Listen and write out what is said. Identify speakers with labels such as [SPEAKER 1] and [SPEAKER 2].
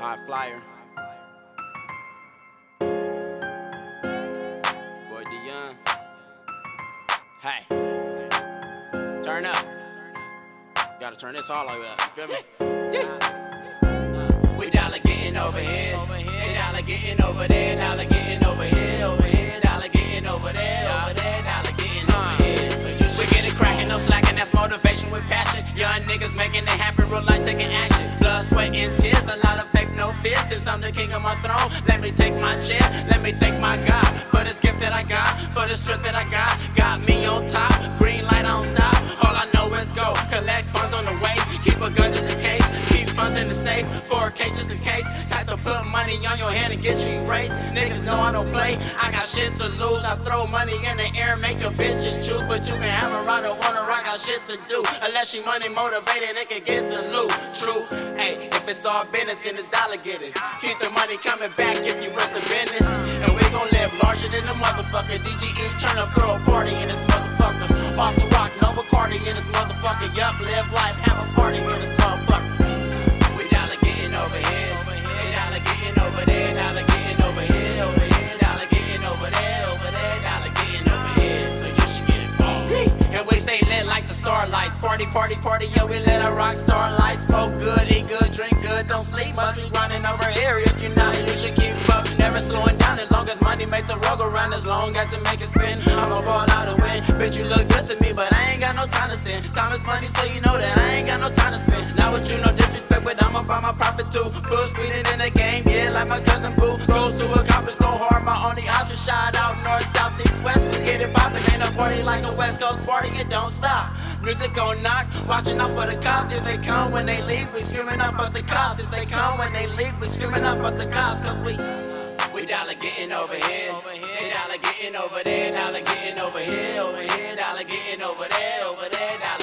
[SPEAKER 1] High flyer. Boy Dion. Hey. Turn up. Gotta turn this all way up. You feel me? Yeah. We dollar getting over here. They dollar getting over there. Dollar getting over here. Over here. Dollar getting over there. Over there. Dollar getting over here. So you should get it cracking. No slacking. That's motivation with passion. Young niggas making it happen. Real life taking action. Blood, sweat, and tears. A lot of fear. Since I'm the king of my throne, let me take my chair. Let me thank my God for this gift that I got. For the strength that I got. Got me on top. Green light, I don't stop. All I know is go. Collect funds on the way. Keep a gun just in case. Keep funds in the safe. 4K just in case. Type to put money on your hand and get you erased. Niggas know I don't play. I got shit to lose. I throw money in the air, make a bitch just choose. But you can have a ride or wanna rock. Got shit to do. Unless she money motivated, it can get the loot. True. Hey, it's all business, then it's dollar get it. Keep the money coming back if you run the business. And we gon' live larger than the motherfucker. DGE turn up, throw a party in this motherfucker. Also rock Nova Cardi in this motherfucker. Yup, live life, have a party in this motherfucker. Starlights. Party, party, party. Yo, we let our rock star light. Smoke good, eat good, drink good. Don't sleep much. We running over here. If you're not, you should keep up. Never slowing down as long as money make the road go round. As long as it make it spin. I'ma ball out and win. Bitch, you look good to me, but I ain't got no time to sin. Time is money, so you know that I ain't got no time to spend. Not with you, no disrespect, but I'ma buy my profit too. Full speed in the game, yeah, like my cousin Boo. Goals to accomplish, go hard, my only option. Shout out north, south, east, west. We get it poppin', ain't no party like a West Coast party, it don't stop. Music gon' knock, watching out for the cops. If they come when they leave, we screaming out for the cops. If they come when they leave, we screaming out for the cops. Cause we, we dollar getting over here. They dollar getting over there, dollar getting over here, over here, dollar getting over there, over there, dollar